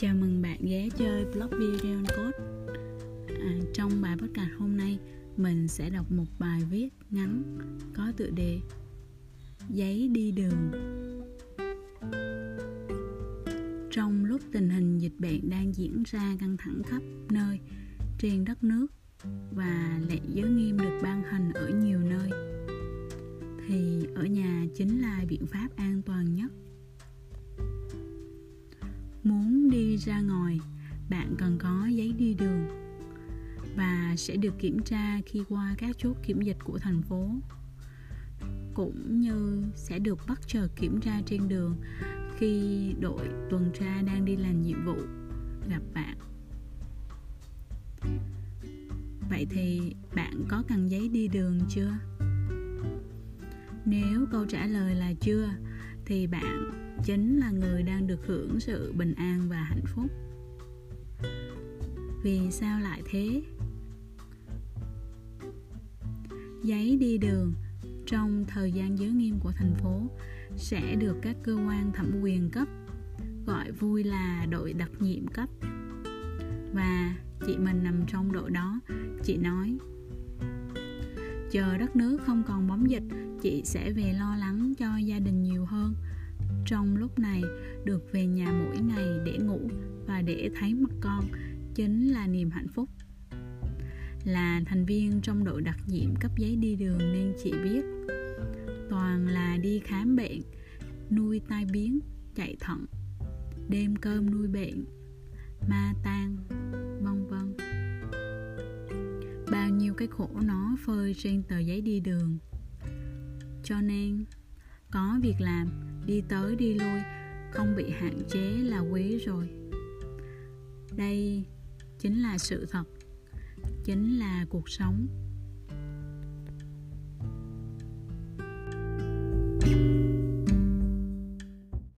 Chào mừng bạn ghé chơi blog Beyond Code à, Trong bài podcast hôm nay Mình sẽ đọc một bài viết ngắn Có tựa đề Giấy đi đường. Trong lúc tình hình dịch bệnh đang diễn ra căng thẳng khắp nơi Trên đất nước Và lệnh giới nghiêm được ban hành ở nhiều nơi Thì ở nhà chính là biện pháp an toàn nhất. Ra ngoài bạn cần có giấy đi đường và sẽ được kiểm tra khi qua các chốt kiểm dịch của thành phố. Cũng như sẽ được bắt chờ kiểm tra trên đường khi đội tuần tra đang đi làm nhiệm vụ, gặp bạn. Vậy thì bạn có cần giấy đi đường chưa? Nếu câu trả lời là chưa thì bạn chính là người đang được hưởng sự bình an và hạnh phúc. Vì sao lại thế? Giấy đi đường trong thời gian giới nghiêm của thành phố sẽ được các cơ quan thẩm quyền cấp, gọi vui là đội đặc nhiệm cấp. Và chị mình nằm trong đội đó, chị nói, chờ đất nước không còn bóng dịch chị sẽ về lo lắng cho gia đình nhiều hơn. Trong lúc này, được về nhà mỗi ngày để ngủ và để thấy mặt con, chính là niềm hạnh phúc. Là thành viên trong đội đặc nhiệm cấp giấy đi đường nên chị biết. Toàn là đi khám bệnh, nuôi tai biến, chạy thận, đêm cơm nuôi bệnh, ma tan vân vân. Bao nhiêu cái khổ nó phơi trên tờ giấy đi đường cho nên có việc làm, đi tới đi lui, không bị hạn chế là quý rồi. Đây chính là sự thật, chính là cuộc sống.